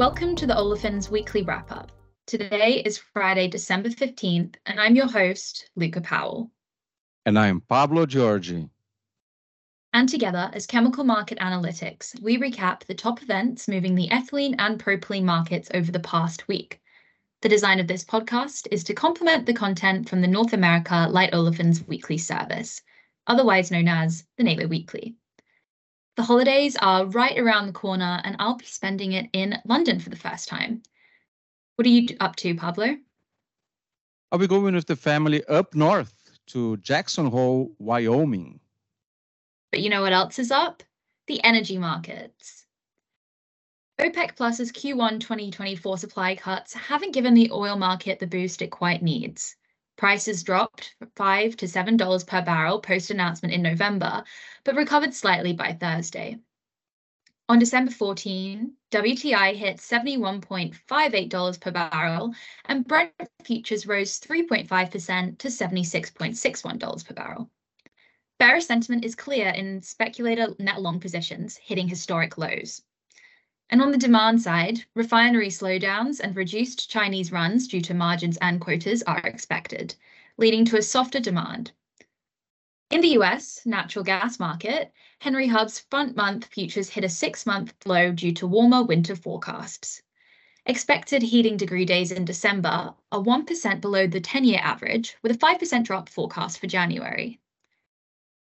Welcome to the Olefins Weekly Wrap Up. Today is Friday, December 15th, and I'm your host, Luca Powell. And I am Pablo Giorgi. And together, as Chemical Market Analytics, we recap the top events moving the ethylene and propylene markets over the past week. The design of this podcast is to complement the content from the North America Light Olefins Weekly service, otherwise known as the NALO Weekly. The holidays are right around the corner, and I'll be spending it in London for the first time. What are you up to, Pablo? I'll be going with the family up north to Jackson Hole, Wyoming. But you know what else is up? The energy markets. OPEC Plus's Q1 2024 supply cuts haven't given the oil market the boost it quite needs. Prices dropped 5 to $7 per barrel post announcement in November, but recovered slightly by Thursday. On December 14, WTI hit $71.58 per barrel, and Brent futures rose 3.5% to $76.61 per barrel. Bearish sentiment is clear in speculator net long positions, hitting historic lows. And on the demand side, refinery slowdowns and reduced Chinese runs due to margins and quotas are expected, leading to a softer demand. In the US natural gas market, Henry Hub's front month futures hit a six month low due to warmer winter forecasts. Expected heating degree days in December are 1% below the 10 year average, with a 5% drop forecast for January.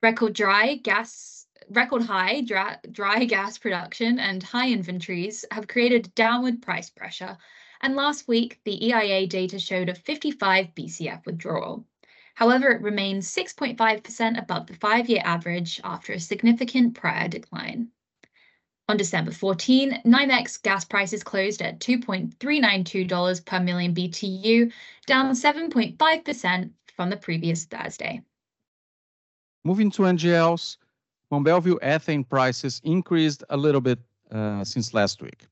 Record dry gas record high dry, dry gas production and high inventories have created downward price pressure. And last week, the EIA data showed a 55 BCF withdrawal. However, it remains 6.5% above the five year average after a significant prior decline. On December 14, NYMEX gas prices closed at $2.392 per million BTU, down 7.5% from the previous Thursday. Moving to NGLs, Mont Belvieu ethane prices increased a little bit uh, since last week,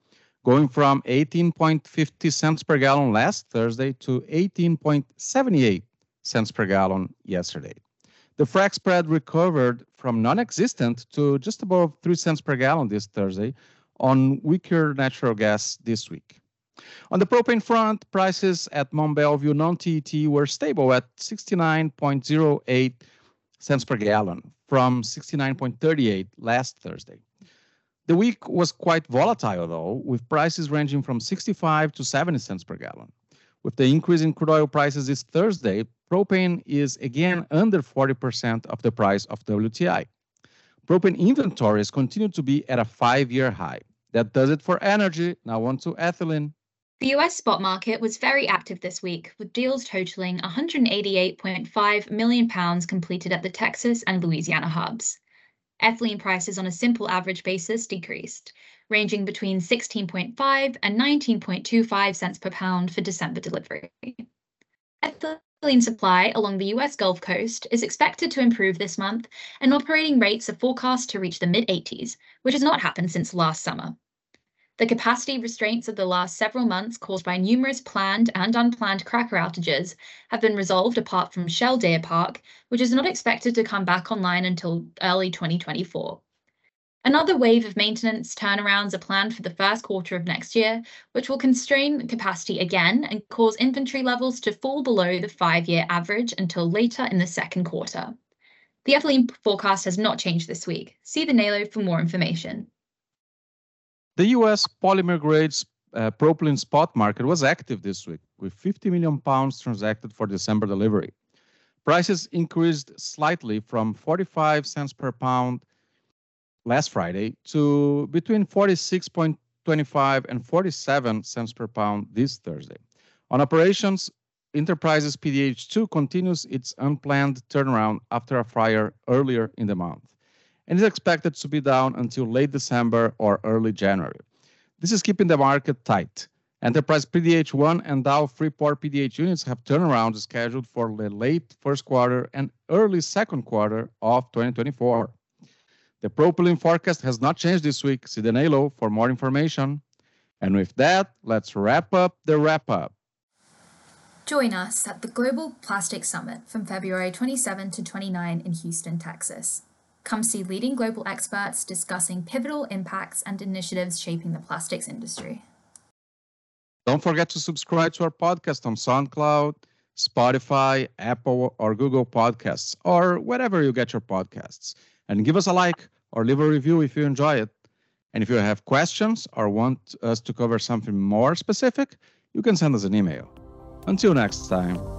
going from 18.50 cents per gallon last Thursday to 18.78 cents per gallon yesterday. The frac spread recovered from non-existent to just above 3 cents per gallon this Thursday on weaker natural gas this week. On the propane front, prices at Mont Belvieu non-TET were stable at 69.08 cents per gallon from 69.38 last Thursday. The week was quite volatile, though, with prices ranging from 65 to 70 cents per gallon. With the increase in crude oil prices this Thursday, propane is again under 40% of the price of WTI. Propane inventories continue to be at a five year high. That does it for energy. Now on to ethylene. The US spot market was very active this week, with deals totaling 188.5 million pounds completed at the Texas and Louisiana hubs. Ethylene prices on a simple average basis decreased, ranging between 16.5 and 19.25 cents per pound for December delivery. Ethylene supply along the US Gulf Coast is expected to improve this month, and operating rates are forecast to reach the mid 80s, which has not happened since last summer. The capacity restraints of the last several months caused by numerous planned and unplanned cracker outages have been resolved apart from Shell Deer Park, which is not expected to come back online until early 2024. Another wave of maintenance turnarounds are planned for the first quarter of next year, which will constrain capacity again and cause inventory levels to fall below the five year average until later in the second quarter. The ethylene forecast has not changed this week. See the NALO for more information. The U.S. polymer grades uh, propylene spot market was active this week, with 50 million pounds transacted for December delivery. Prices increased slightly from 45 cents per pound last Friday to between 46.25 and 47 cents per pound this Thursday. On operations, Enterprises PDH2 continues its unplanned turnaround after a fire earlier in the month and is expected to be down until late December or early January. This is keeping the market tight. Enterprise PDH1 and Dow Freeport PDH units have turnarounds scheduled for the late first quarter and early second quarter of 2024. The propylene forecast has not changed this week. See the NALO for more information. And with that, let's wrap up the wrap up. Join us at the Global Plastic Summit from February 27 to 29 in Houston, Texas. Come see leading global experts discussing pivotal impacts and initiatives shaping the plastics industry. Don't forget to subscribe to our podcast on SoundCloud, Spotify, Apple, or Google Podcasts, or wherever you get your podcasts. And give us a like or leave a review if you enjoy it. And if you have questions or want us to cover something more specific, you can send us an email. Until next time.